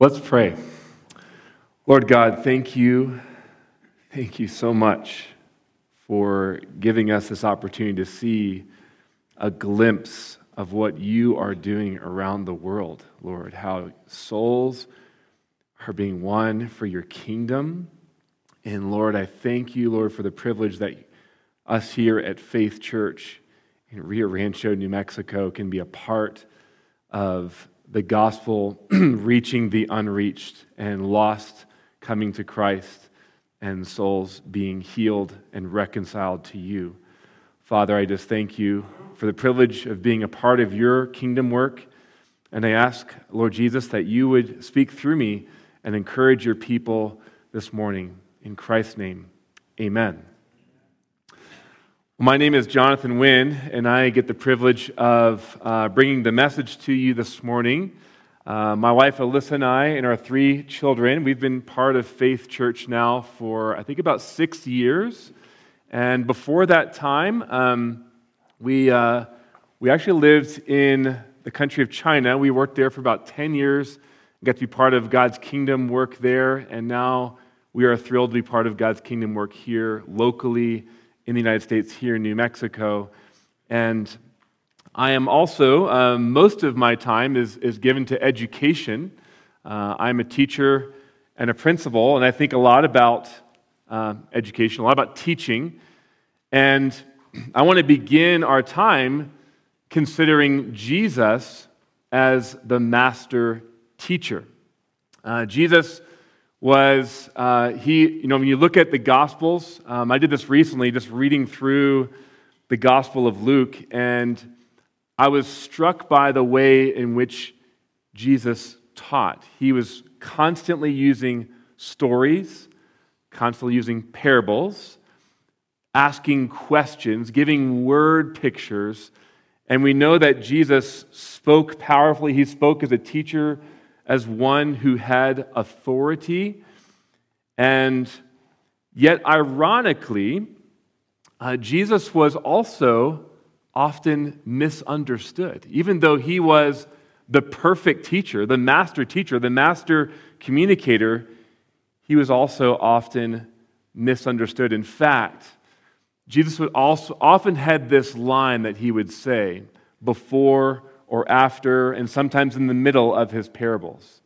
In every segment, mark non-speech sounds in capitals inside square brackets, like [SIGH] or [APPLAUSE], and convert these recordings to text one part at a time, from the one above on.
Let's pray. Lord God, thank you. Thank you so much for giving us this opportunity to see a glimpse of what you are doing around the world, Lord. How souls are being won for your kingdom. And Lord, I thank you, Lord, for the privilege that us here at Faith Church in Rio Rancho, New Mexico, can be a part of the gospel [CLEARS THROAT] reaching the unreached and lost coming to Christ and souls being healed and reconciled to you. Father, I just thank you for the privilege of being a part of your kingdom work. And I ask, Lord Jesus, that you would speak through me and encourage your people this morning. In Christ's name, amen. My name is Jonathan Wynn, and I get the privilege of uh, bringing the message to you this morning. Uh, my wife Alyssa and I, and our three children, we've been part of Faith Church now for I think about six years. And before that time, um, we, uh, we actually lived in the country of China. We worked there for about 10 years, got to be part of God's kingdom work there, and now we are thrilled to be part of God's kingdom work here locally in the United States, here in New Mexico. And I am also, um, most of my time is, is given to education. Uh, I'm a teacher and a principal, and I think a lot about uh, education, a lot about teaching. And I want to begin our time considering Jesus as the master teacher. Uh, Jesus was he, you know, when you look at the Gospels, um, I did this recently, just reading through the Gospel of Luke, and I was struck by the way in which Jesus taught. He was constantly using stories, constantly using parables, asking questions, giving word pictures. And we know that Jesus spoke powerfully. He spoke as a teacher as one who had authority. And yet, ironically, uh, Jesus was also often misunderstood. Even though he was the perfect teacher, the master teacher, the master communicator, he was also often misunderstood. In fact, Jesus would also often had this line that he would say before or after, and sometimes in the middle of his parables.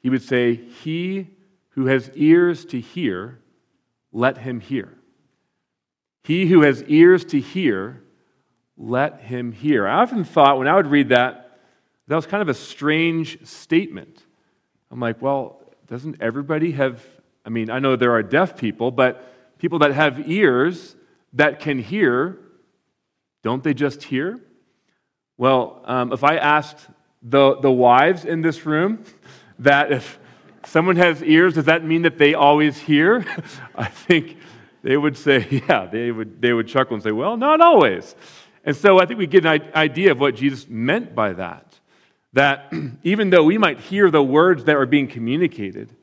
He would say, He who has ears to hear, let him hear. He who has ears to hear, let him hear. I often thought when I would read that, that was kind of a strange statement. I'm like, well, doesn't everybody have? I mean, I know there are deaf people, but people that have ears that can hear, don't they just hear? Well, um, if I asked the, the wives in this room [LAUGHS] that if someone has ears, does that mean that they always hear? [LAUGHS] I think they would say, [LAUGHS] yeah, they would, they would chuckle and say, well, not always. And so I think we get an idea of what Jesus meant by that. That [CLEARS THROAT] even though we might hear the words that are being communicated,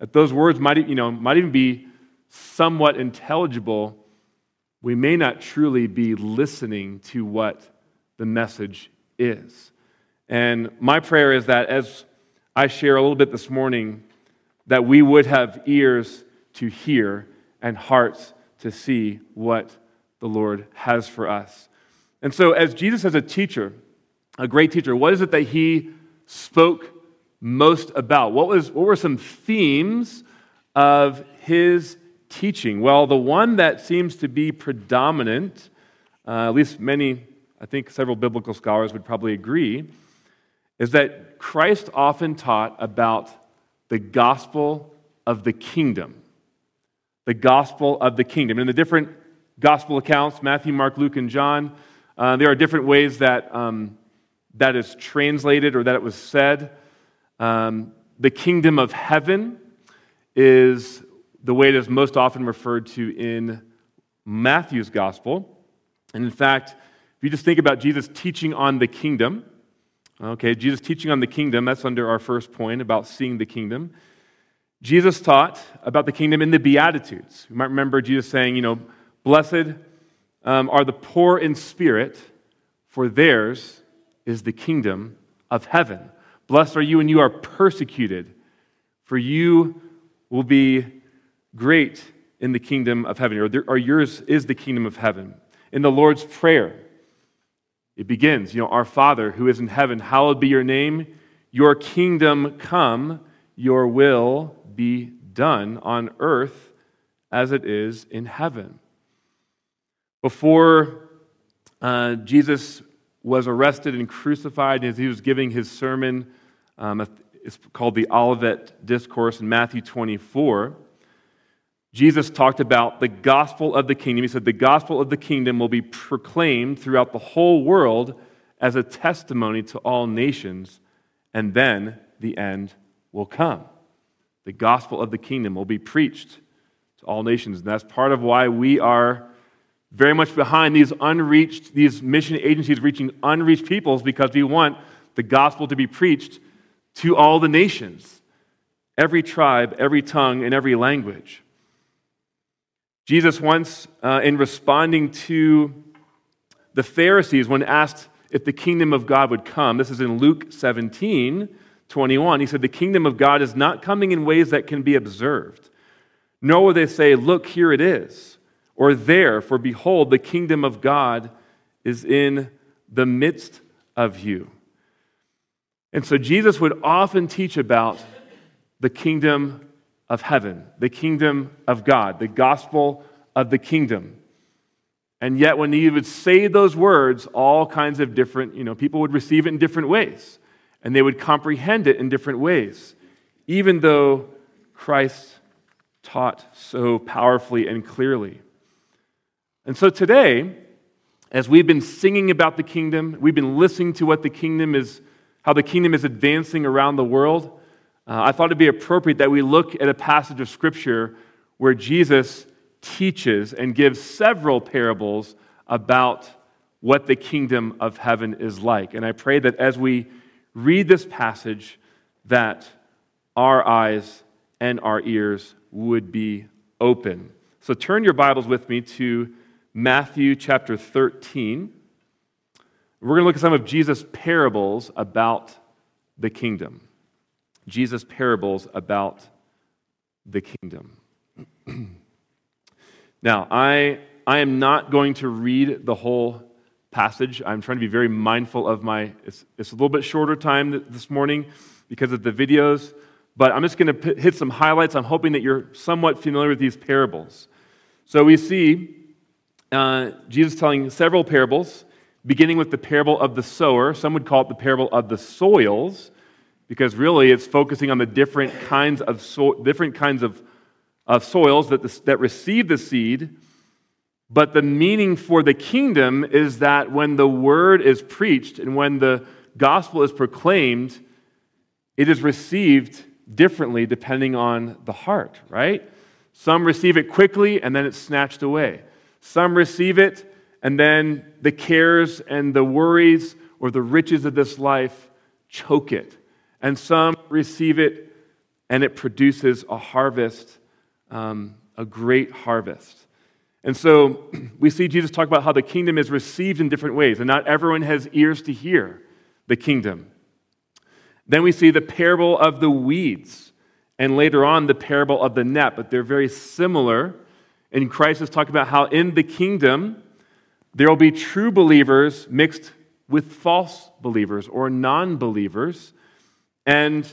that those words might, you know, might even be somewhat intelligible, we may not truly be listening to what the message is. And my prayer is that as I share a little bit this morning, that we would have ears to hear and hearts to see what the Lord has for us. And so, as Jesus as a teacher, a great teacher, what is it that he spoke most about? What, was, what were some themes of his teaching? Well, the one that seems to be predominant, uh, at least many I think several biblical scholars would probably agree, is that Christ often taught about the gospel of the kingdom. The gospel of the kingdom. In the different gospel accounts, Matthew, Mark, Luke, and John, uh, there are different ways that um, that is translated or that it was said. Um, the kingdom of heaven is the way it is most often referred to in Matthew's gospel. And in fact, if you just think about Jesus teaching on the kingdom, okay, Jesus teaching on the kingdom, that's under our first point about seeing the kingdom. Jesus taught about the kingdom in the Beatitudes. You might remember Jesus saying, you know, blessed um, are the poor in spirit, for theirs is the kingdom of heaven. Blessed are you when you are persecuted for you will be great in the kingdom of heaven, or, there, or yours is the kingdom of heaven. In the Lord's Prayer, it begins, you know, Our Father who is in heaven, hallowed be your name. Your kingdom come, your will be done on earth as it is in heaven. Before uh, Jesus was arrested and crucified as he was giving his sermon, um, it's called the Olivet Discourse in Matthew 24. Jesus talked about the gospel of the kingdom. He said, The gospel of the kingdom will be proclaimed throughout the whole world as a testimony to all nations, and then the end will come. The gospel of the kingdom will be preached to all nations. And that's part of why we are very much behind these unreached, these mission agencies reaching unreached peoples, because we want the gospel to be preached to all the nations, every tribe, every tongue, and every language. Jesus once, uh, in responding to the Pharisees, when asked if the kingdom of God would come, this is in Luke 17 21, he said, The kingdom of God is not coming in ways that can be observed, nor will they say, Look, here it is, or there, for behold, the kingdom of God is in the midst of you. And so Jesus would often teach about the kingdom of heaven, the kingdom of God, the gospel of the kingdom. And yet, when he would say those words, all kinds of different, you know, people would receive it in different ways, and they would comprehend it in different ways, even though Christ taught so powerfully and clearly. And so today, as we've been singing about the kingdom, we've been listening to what the kingdom is, how the kingdom is advancing around the world. Uh, I thought it'd be appropriate that we look at a passage of Scripture where Jesus teaches and gives several parables about what the kingdom of heaven is like. And I pray that as we read this passage, that our eyes and our ears would be open. So turn your Bibles with me to Matthew chapter 13. We're going to look at some of Jesus' parables about the kingdom. Jesus' parables about the kingdom. [CLEARS THROAT] now, I, I am not going to read the whole passage. I'm trying to be very mindful of my, it's, it's a little bit shorter time this morning because of the videos, but I'm just going to hit some highlights. I'm hoping that you're somewhat familiar with these parables. So we see uh, Jesus telling several parables, beginning with the parable of the sower. Some would call it the parable of the soils because really it's focusing on the different kinds of, so, different kinds of, of soils that, the, that receive the seed. But the meaning for the kingdom is that when the word is preached and when the gospel is proclaimed, it is received differently depending on the heart, right? Some receive it quickly and then it's snatched away. Some receive it and then the cares and the worries or the riches of this life choke it and some receive it and it produces a harvest, um, a great harvest. And so [CLEARS THROAT] we see Jesus talk about how the kingdom is received in different ways, and not everyone has ears to hear the kingdom. Then we see the parable of the weeds, and later on the parable of the net, but they're very similar. And Christ is talking about how in the kingdom there will be true believers mixed with false believers or non believers. And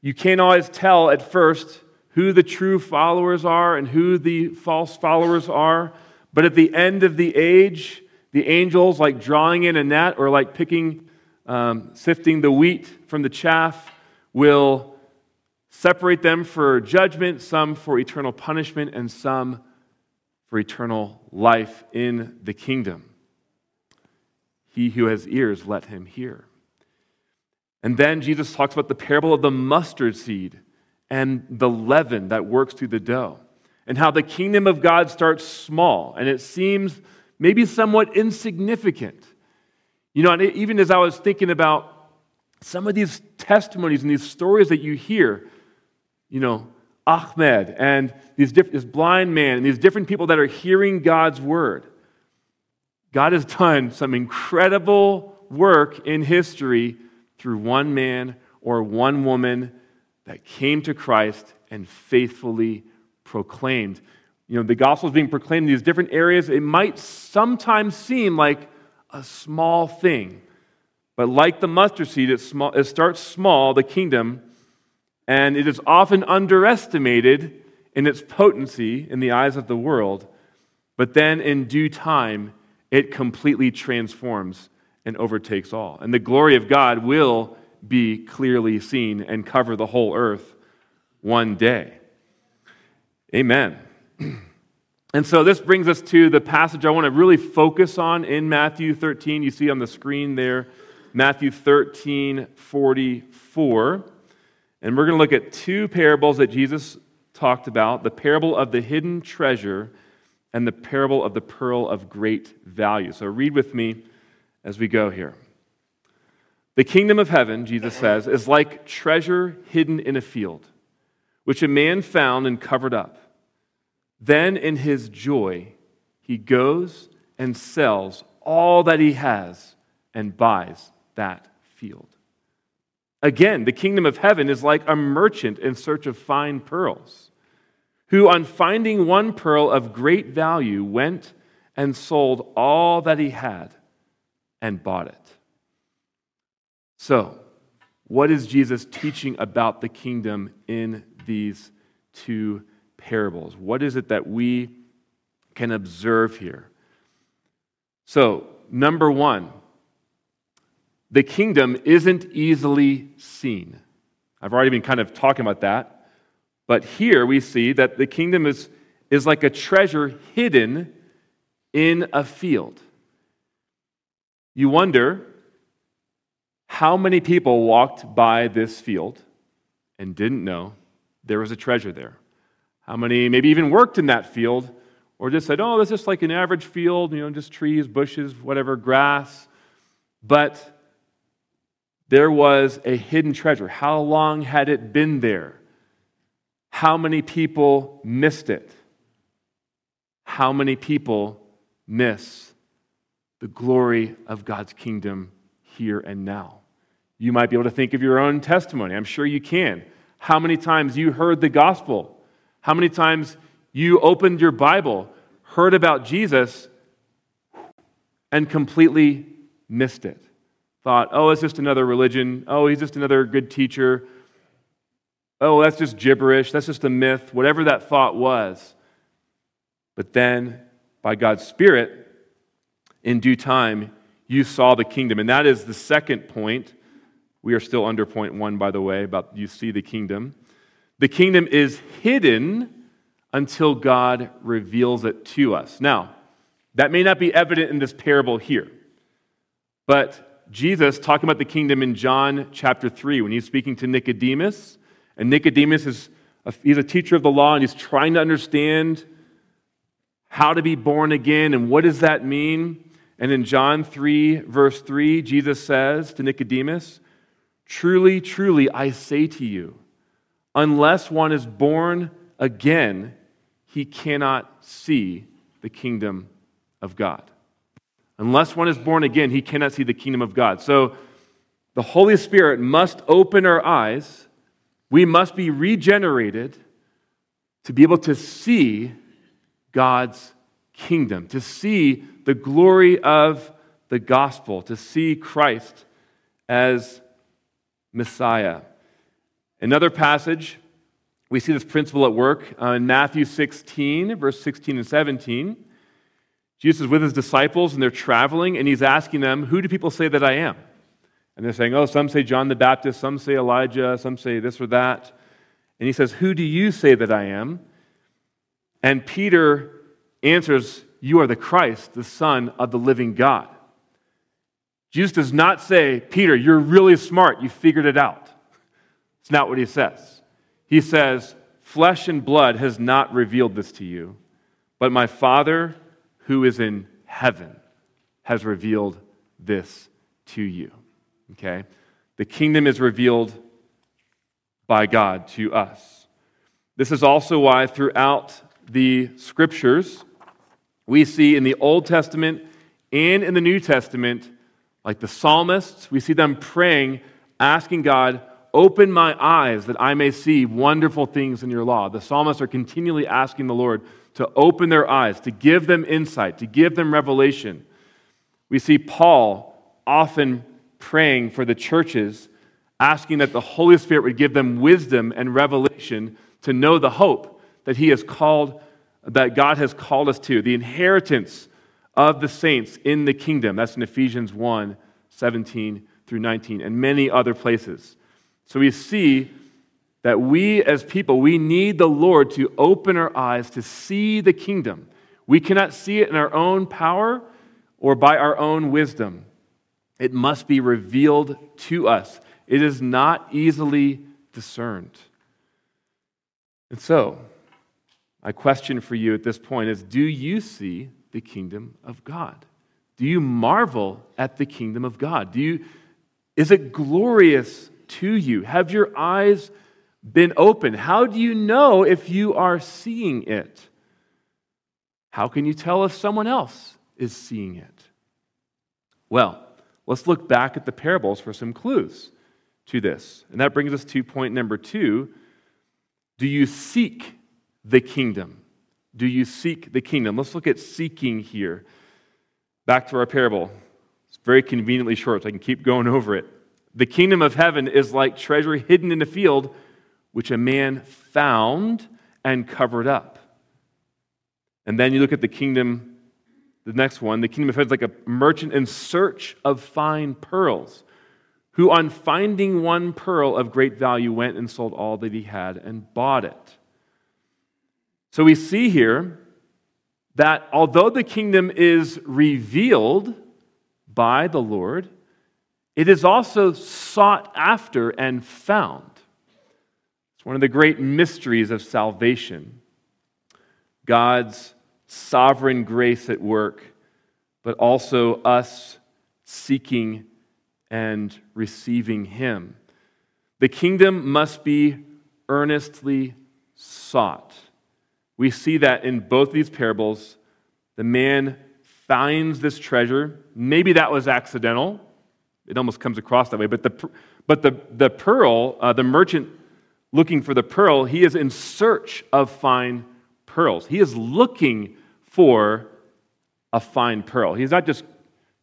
you can't always tell at first who the true followers are and who the false followers are. But at the end of the age, the angels, like drawing in a net or like picking, um, sifting the wheat from the chaff, will separate them for judgment, some for eternal punishment, and some for eternal life in the kingdom. He who has ears, let him hear. And then Jesus talks about the parable of the mustard seed and the leaven that works through the dough, and how the kingdom of God starts small and it seems maybe somewhat insignificant. You know, and even as I was thinking about some of these testimonies and these stories that you hear, you know, Ahmed and these diff- this blind man and these different people that are hearing God's word. God has done some incredible work in history through one man or one woman that came to Christ and faithfully proclaimed. You know, the gospel is being proclaimed in these different areas. It might sometimes seem like a small thing, but like the mustard seed, it, small, it starts small, the kingdom, and it is often underestimated in its potency in the eyes of the world. But then in due time, it completely transforms and overtakes all. And the glory of God will be clearly seen and cover the whole earth one day. Amen. [CLEARS THROAT] And so this brings us to the passage I want to really focus on in Matthew 13. You see on the screen there, Matthew 13, 44. And we're going to look at two parables that Jesus talked about the parable of the hidden treasure and the parable of the pearl of great value. So read with me as we go here. The kingdom of heaven, Jesus says, is like treasure hidden in a field, which a man found and covered up. Then, in his joy, he goes and sells all that he has and buys that field. Again, the kingdom of heaven is like a merchant in search of fine pearls, who, on finding one pearl of great value, went and sold all that he had and bought it. So, what is Jesus teaching about the kingdom in these two parables? What is it that we can observe here? So, number one, the kingdom isn't easily seen. I've already been kind of talking about that. But here we see that the kingdom is, is like a treasure hidden in a field. You wonder how many people walked by this field and didn't know there was a treasure there? How many maybe even worked in that field or just said, oh, that's just like an average field, you know, just trees, bushes, whatever, grass. But there was a hidden treasure. How long had it been there? How many people missed it? How many people miss the glory of God's kingdom here and now. You might be able to think of your own testimony. I'm sure you can. How many times you heard the gospel? How many times you opened your Bible, heard about Jesus, and completely missed it? Thought, oh, it's just another religion. Oh, he's just another good teacher. Oh, that's just gibberish. That's just a myth, whatever that thought was. But then, by God's Spirit, in due time, you saw the kingdom. And that is the second point. We are still under point one, by the way, about you see the kingdom. The kingdom is hidden until God reveals it to us. Now, that may not be evident in this parable here, but Jesus, talking about the kingdom in John chapter 3, when he's speaking to Nicodemus, and Nicodemus is a, he's a teacher of the law and he's trying to understand how to be born again and what does that mean and in John 3, verse 3, Jesus says to Nicodemus, Truly, truly, I say to you, unless one is born again, he cannot see the kingdom of God. Unless one is born again, he cannot see the kingdom of God. So the Holy Spirit must open our eyes. We must be regenerated to be able to see God's kingdom, to see the glory of the gospel, to see Christ as Messiah. Another passage, we see this principle at work uh, in Matthew 16, verse 16 and 17. Jesus is with his disciples and they're traveling, and he's asking them, Who do people say that I am? And they're saying, Oh, some say John the Baptist, some say Elijah, some say this or that. And he says, Who do you say that I am? And Peter answers, You are the Christ, the Son of the living God. Jesus does not say, Peter, you're really smart. You figured it out. It's not what he says. He says, Flesh and blood has not revealed this to you, but my Father who is in heaven has revealed this to you. Okay? The kingdom is revealed by God to us. This is also why throughout the scriptures, we see in the Old Testament and in the New Testament, like the psalmists, we see them praying, asking God Open my eyes that I may see wonderful things in your law. The psalmists are continually asking the Lord to open their eyes, to give them insight, to give them revelation. We see Paul often praying for the churches, asking that the Holy Spirit would give them wisdom and revelation to know the hope that he has called, that God has called us to, the inheritance of the saints in the kingdom. That's in Ephesians 1 17 through 19, and many other places. So we see that we as people, we need the Lord to open our eyes to see the kingdom. We cannot see it in our own power or by our own wisdom. It must be revealed to us. It is not easily discerned. And so, my question for you at this point is Do you see the kingdom of God? Do you marvel at the kingdom of God? Do you, is it glorious to you? Have your eyes been open? How do you know if you are seeing it? How can you tell if someone else is seeing it? Well, let's look back at the parables for some clues to this. And that brings us to point number two Do you seek the kingdom? Do you seek the kingdom? Let's look at seeking here. Back to our parable. It's very conveniently short, so I can keep going over it. The kingdom of heaven is like treasure hidden in a field, which a man found and covered up. And then you look at the kingdom, the next one. The kingdom of heaven is like a merchant in search of fine pearls, who on finding one pearl of great value went and sold all that he had and bought it. So we see here that although the kingdom is revealed by the Lord, it is also sought after and found. It's one of the great mysteries of salvation God's sovereign grace at work, but also us seeking and receiving Him. The kingdom must be earnestly sought. We see that in both these parables. The man finds this treasure. Maybe that was accidental. It almost comes across that way. But the, but the, the pearl, uh, the merchant looking for the pearl, he is in search of fine pearls. He is looking for a fine pearl. He's not just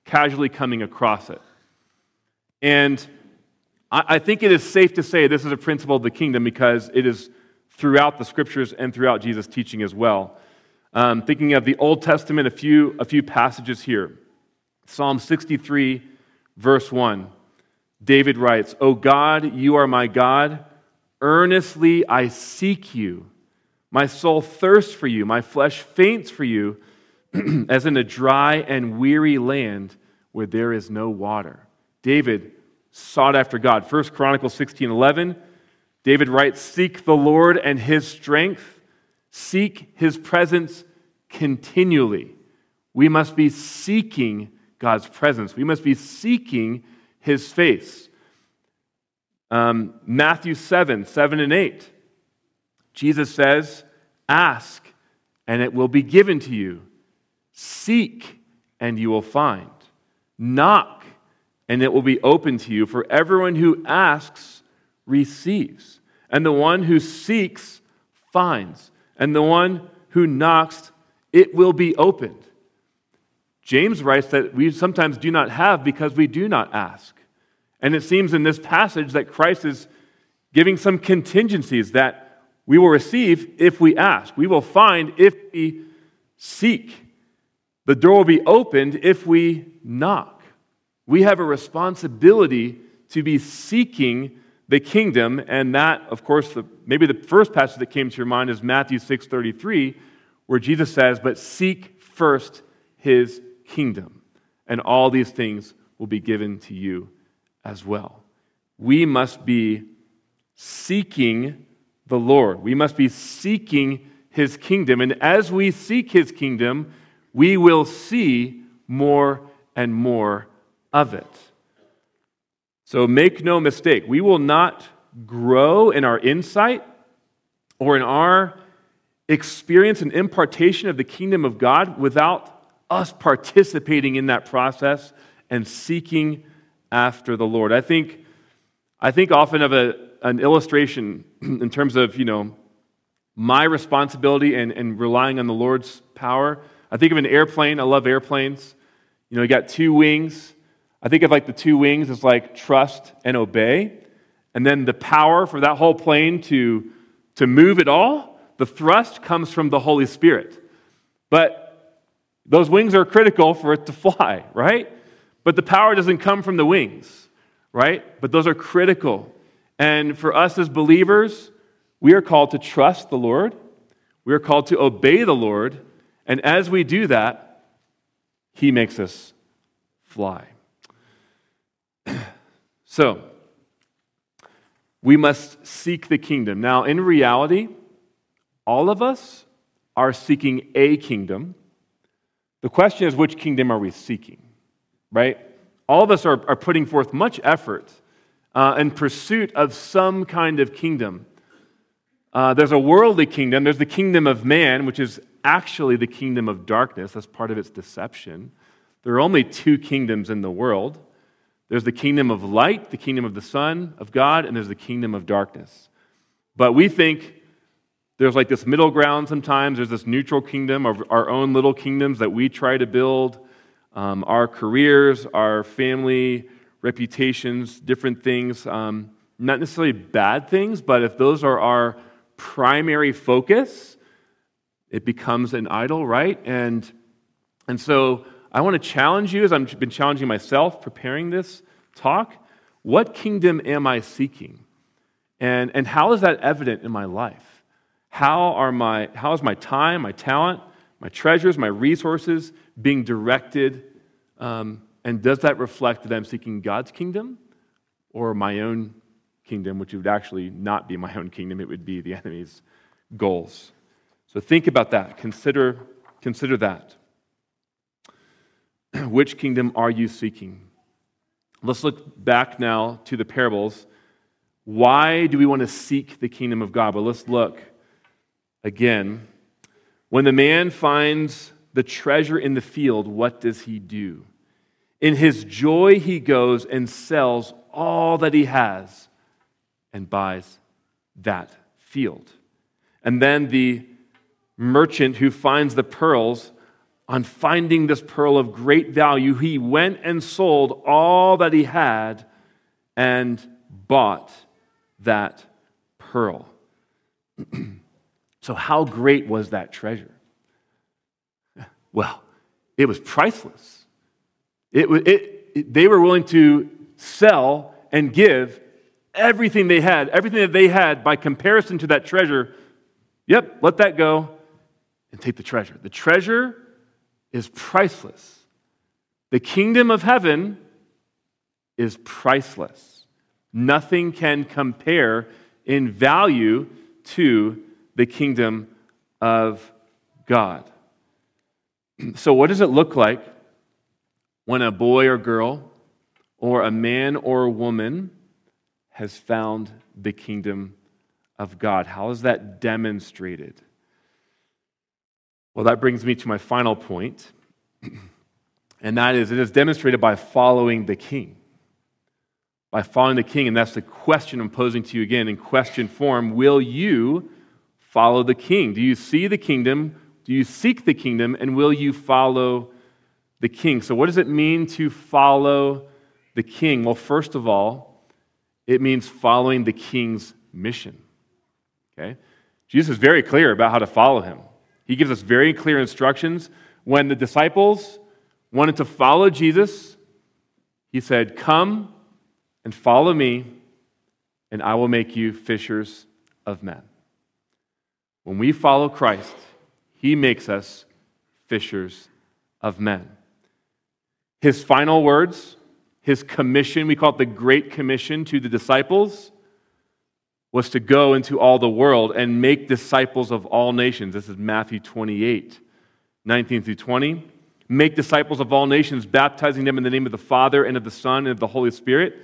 casually coming across it. And I, I think it is safe to say this is a principle of the kingdom because it is throughout the scriptures and throughout Jesus' teaching as well. Um, thinking of the Old Testament, a few, a few passages here. Psalm 63, verse 1. David writes, O God, you are my God. Earnestly I seek you. My soul thirsts for you. My flesh faints for you, [CLEARS THROAT] as in a dry and weary land where there is no water. David sought after God. 1 Chronicles 16 11 David writes, Seek the Lord and his strength, seek his presence continually. We must be seeking God's presence, we must be seeking his face. Um, Matthew 7 7 and 8. Jesus says, Ask, and it will be given to you. Seek, and you will find. Knock, and it will be open to you. For everyone who asks, receives. And the one who seeks finds. And the one who knocks, it will be opened. James writes that we sometimes do not have because we do not ask. And it seems in this passage that Christ is giving some contingencies that we will receive if we ask. We will find if we seek. The door will be opened if we knock. We have a responsibility to be seeking the kingdom, and that, of course, the, maybe the first passage that came to your mind is Matthew 6:33, where Jesus says, "But seek first his kingdom, and all these things will be given to you as well." We must be seeking the Lord. We must be seeking his kingdom, and as we seek his kingdom, we will see more and more of it. So make no mistake, we will not grow in our insight or in our experience and impartation of the kingdom of God without us participating in that process and seeking after the Lord. I think I think often of a, an illustration [CLEARS THROAT] in terms of, you know, my responsibility and, and relying on the Lord's power. I think of an airplane. I love airplanes. You know, you got two wings. I think of like the two wings as like trust and obey. And then the power for that whole plane to, to move it all, the thrust comes from the Holy Spirit. But those wings are critical for it to [LAUGHS] fly, right? But the power doesn't come from the wings, right? But those are critical. And for us as believers, we are called to trust the Lord. We are called to obey the Lord. And as we do that, He makes us fly. So, we must seek the kingdom. Now, in reality, all of us are seeking a kingdom. The question is, which kingdom are we seeking? Right? All of us are, are putting forth much effort uh, in pursuit of some kind of kingdom. Uh, there's a worldly kingdom, there's the kingdom of man, which is actually the kingdom of darkness. That's part of its deception. There are only two kingdoms in the world there's the kingdom of light, the kingdom of the Son of God, and there's the kingdom of darkness. But we think there's like this middle ground sometimes. There's this neutral kingdom of our own little kingdoms that we try to build. Um, our careers, our family, reputations, different things. Um, not necessarily bad things, but if those are our primary focus, it becomes an idol, right? And, and so I want to challenge you, as I've been challenging myself preparing this talk. What kingdom am I seeking? And, and how is that evident in my life? How, are my, how is my time, my talent, my treasures, my resources being directed? Um, and does that reflect that I'm seeking God's kingdom or my own kingdom, which would actually not be my own kingdom? It would be the enemy's goals. So think about that. Consider, consider that. [CLEARS THROAT] Which kingdom are you seeking? Let's look back now to the parables. Why do we want to seek the kingdom of God? Well, let's look again. When the man finds the treasure in the field, what does he do? In his joy, he goes and sells all that he has and buys that field. And then the merchant who finds the pearls on finding this pearl of great value, he went and sold all that he had and bought that pearl. [CLEARS THROAT] so, how great was that treasure? [LAUGHS] Well, it was priceless. It, it, it, they were willing to sell and give everything they had, everything that they had by comparison to that treasure. Yep, let that go and take the treasure. The treasure is priceless. The kingdom of heaven is priceless. Nothing can compare in value to the kingdom of God. [CLEARS THROAT] So, what does it look like when a boy or girl, or a man or a woman, has found the kingdom of God? How is that demonstrated? Well, that brings me to my final point, and that is it is demonstrated by following the king. By following the king, and that's the question I'm posing to you again in question form. Will you follow the king? Do you see the kingdom? Do you seek the kingdom? And will you follow the king? So, what does it mean to follow the king? Well, first of all, it means following the king's mission. Okay? Jesus is very clear about how to follow him. He gives us very clear instructions. When the disciples wanted to follow Jesus, he said, Come and follow me, and I will make you fishers of men. When we follow Christ, he makes us fishers of men. His final words, his commission, we call it the Great Commission to the disciples, was to go into all the world and make disciples of all nations. This is Matthew 28, 19 through 20. Make disciples of all nations, baptizing them in the name of the Father and of the Son and of the Holy Spirit,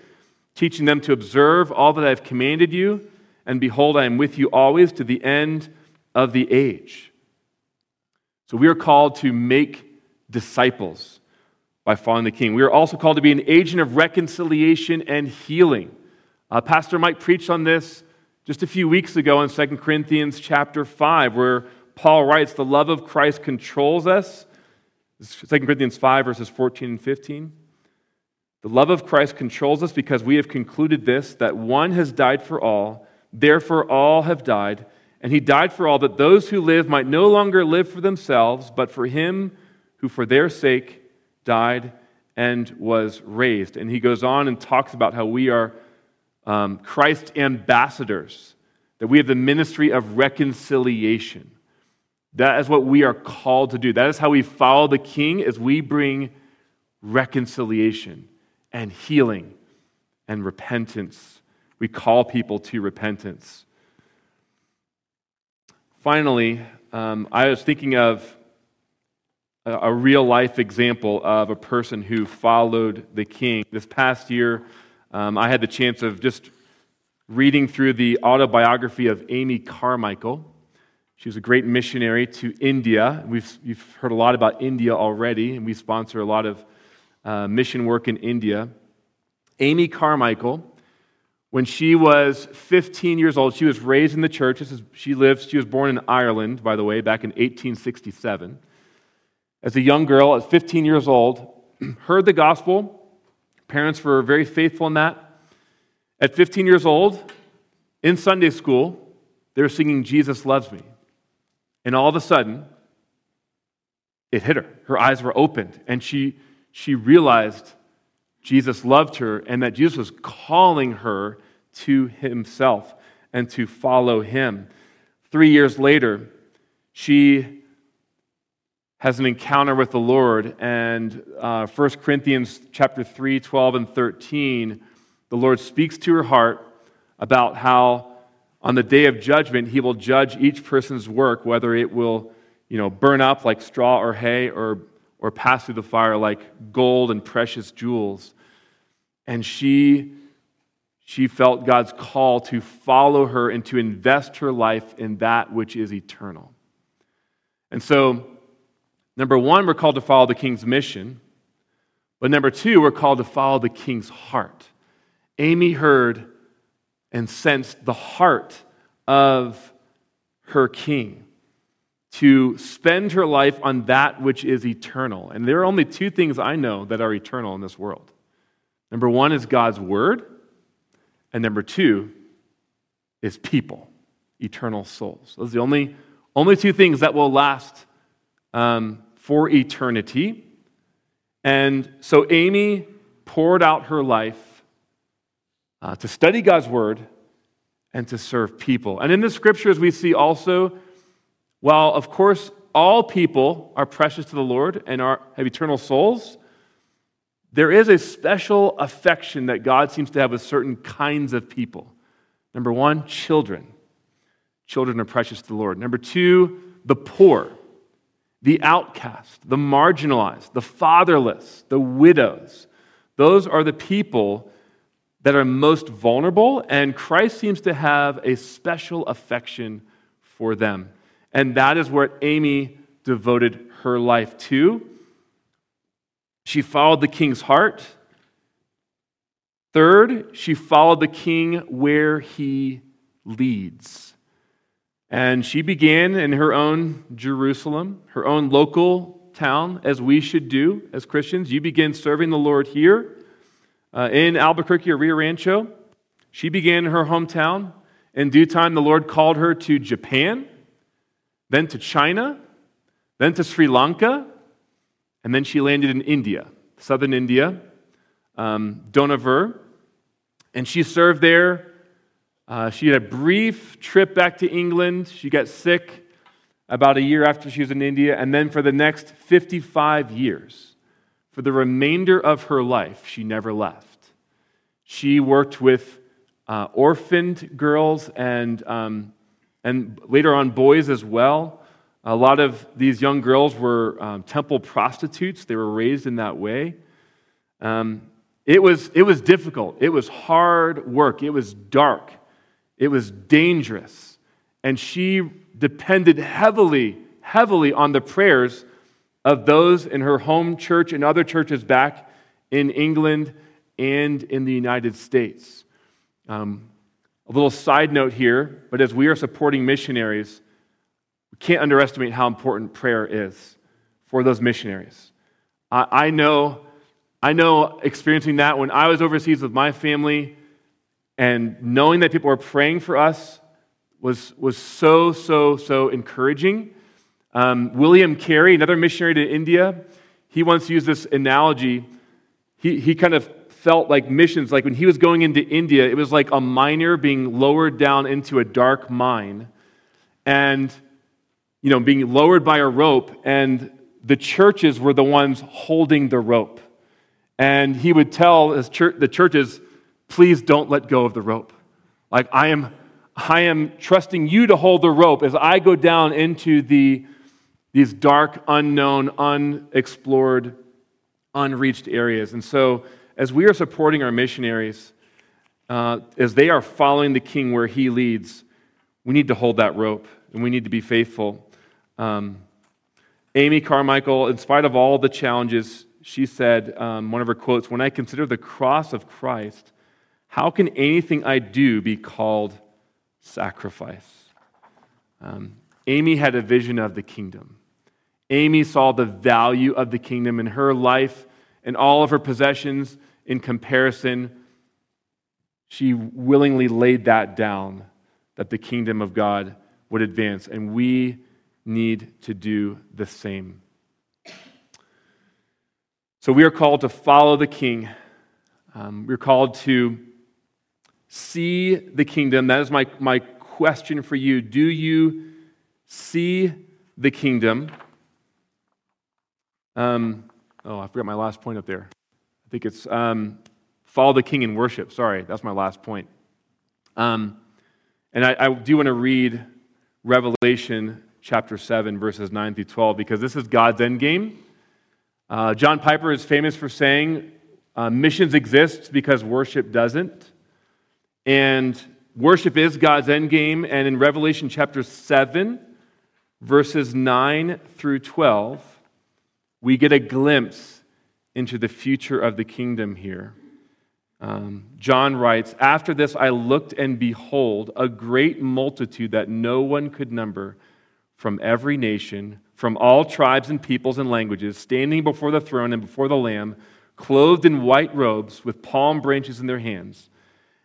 teaching them to observe all that I have commanded you. And behold, I am with you always to the end of the age. So we are called to make disciples by following the King. We are also called to be an agent of reconciliation and healing Uh, Pastor Mike preached on this just a few weeks ago in 2 Corinthians chapter 5, where Paul writes, The love of Christ controls us. 2 Corinthians 5, verses 14 and 15. The love of Christ controls us because we have concluded this that one has died for all, therefore all have died. And he died for all, that those who live might no longer live for themselves, but for him who for their sake died and was raised. And he goes on and talks about how we are um, Christ ambassadors, that we have the ministry of reconciliation. That is what we are called to do. That is how we follow the king as we bring reconciliation and healing and repentance. We call people to repentance. Finally, um, I was thinking of a, a real life example of a person who followed the king. This past year, um, I had the chance of just reading through the autobiography of Amy Carmichael. She was a great missionary to India. We've, you've heard a lot about India already, and we sponsor a lot of uh, mission work in India. Amy Carmichael, when she was 15 years old, she was raised in the church. Is, she lived, she was born in Ireland, by the way, back in 1867. As a young girl, at 15 years old, [CLEARS THROAT] heard the gospel. Parents were very faithful in that. At 15 years old, in Sunday school, they were singing Jesus Loves Me. And all of a sudden, it hit her. Her eyes were opened, and she, she realized Jesus loved her and that Jesus was calling her to himself and to follow him. Three years later, she has an encounter with the Lord, and uh, 1 Corinthians chapter 3, 12, and 13, the Lord speaks to her heart about how on the day of judgment, he will judge each person's work, whether it will you know, burn up like straw or hay or, or pass through the fire like gold and precious jewels. And she, she felt God's call to follow her and to invest her life in that which is eternal. And so, number one, we're called to follow the king's mission. But number two, we're called to follow the king's heart. Amy heard and sensed the heart of her king to spend her life on that which is eternal. And there are only two things I know that are eternal in this world number one is God's word, and number two is people, eternal souls. Those are the only, only two things that will last um, for eternity. And so Amy poured out her life uh, to study God's word and to serve people. And in the scriptures, we see also, while of course all people are precious to the Lord and are, have eternal souls, there is a special affection that God seems to have with certain kinds of people. Number one, children. Children are precious to the Lord. Number two, the poor, the outcast, the marginalized, the fatherless, the widows. Those are the people that are most vulnerable, and Christ seems to have a special affection for them. And that is what Amy devoted her life to. She followed the king's heart. Third, she followed the king where he leads. And she began in her own Jerusalem, her own local town, as we should do as Christians. You begin serving the Lord here uh, in Albuquerque or Rio Rancho. She began in her hometown. In due time, the Lord called her to Japan, then to China, then to Sri Lanka, and then she landed in India, southern India, um. And she served there. Uh, she had a brief trip back to England. She got sick about a year after she was in India. And then for the next 55 years, for the remainder of her life, she never left. She worked with uh, orphaned girls and, um, and later on boys as well. A lot of these young girls were um, temple prostitutes, they were raised in that way. Um, it, was, it was difficult, it was hard work, it was dark, it was dangerous. And she depended heavily, heavily on the prayers of those in her home church and other churches back in England and in the United States. Um, a little side note here, but as we are supporting missionaries, we can't underestimate how important prayer is for those missionaries. I, I know, I know experiencing that when I was overseas with my family and knowing that people were praying for us was, was so, so, so encouraging. Um, William Carey, another missionary to India, he once used this analogy. He, he kind of felt like missions, like when he was going into India, it was like a miner being lowered down into a dark mine and, you know, being lowered by a rope, and the churches were the ones holding the rope. And he would tell his church, the churches, please don't let go of the rope. Like, I am, I am trusting you to hold the rope as I go down into the, these dark, unknown, unexplored, unreached areas. And so, as we are supporting our missionaries, uh, as they are following the king where he leads, we need to hold that rope and we need to be faithful. Um, Amy Carmichael, in spite of all the challenges, she said, um, one of her quotes, When I consider the cross of Christ, how can anything I do be called sacrifice? Um, Amy had a vision of the kingdom. Amy saw the value of the kingdom in her life and all of her possessions in comparison. She willingly laid that down that the kingdom of God would advance, and we need to do the same. So we are called to follow the king. Um, we're called to see the kingdom. That is my, my question for you. Do you see the kingdom? Um, oh, I forgot my last point up there. I think it's um, follow the king in worship. Sorry, that's my last point. Um, and I, I do want to read Revelation chapter 7, verses 9 through 12, because this is God's end game. Uh, John Piper is famous for saying uh, missions exist because worship doesn't. And worship is God's end game. And in Revelation chapter 7, verses 9 through 12, we get a glimpse into the future of the kingdom here. Um, John writes, After this I looked, and behold, a great multitude that no one could number from every nation, from all tribes and peoples and languages, standing before the throne and before the Lamb, clothed in white robes, with palm branches in their hands,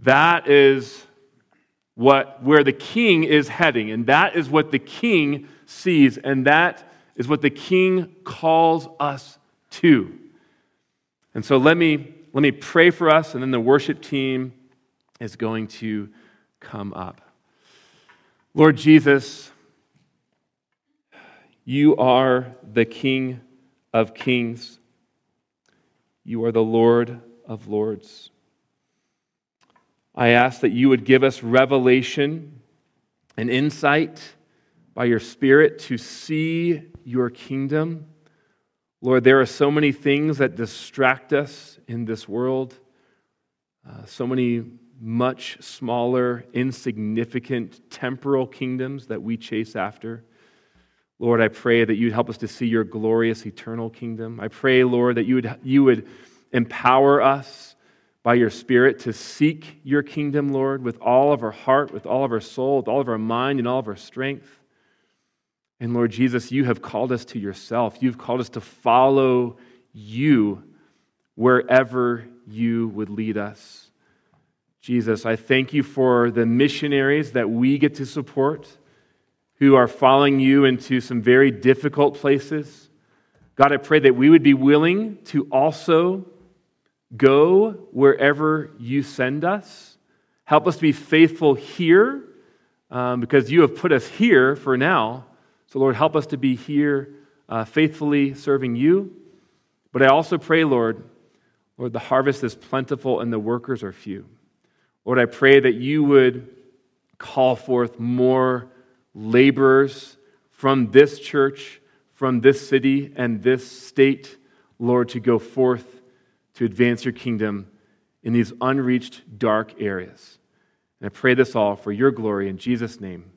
That is what where the king is heading and that is what the king sees and that is what the king calls us to. And so let me let me pray for us and then the worship team is going to come up. Lord Jesus, you are the King of kings. You are the Lord of lords. I ask that you would give us revelation and insight by your Spirit to see your kingdom. Lord, there are so many things that distract us in this world, uh, so many much smaller, insignificant temporal kingdoms that we chase after. Lord, I pray that you'd help us to see your glorious eternal kingdom. I pray, Lord, that you would, you would empower us by your Spirit to seek your kingdom, Lord, with all of our heart, with all of our soul, with all of our mind, and all of our strength. And Lord Jesus, you have called us to yourself. You've called us to follow you wherever you would lead us. Jesus, I thank you for the missionaries that we get to support who are following you into some very difficult places. God, I pray that we would be willing to also go wherever you send us. Help us to be faithful here um, because you have put us here for now. So, Lord, help us to be here uh, faithfully serving you. But I also pray, Lord, Lord, the harvest is plentiful and the workers are few. Lord, I pray that you would call forth more laborers from this church, from this city, and this state, Lord, to go forth to advance your kingdom in these unreached, dark areas. And I pray this all for your glory in Jesus' name.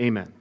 Amen.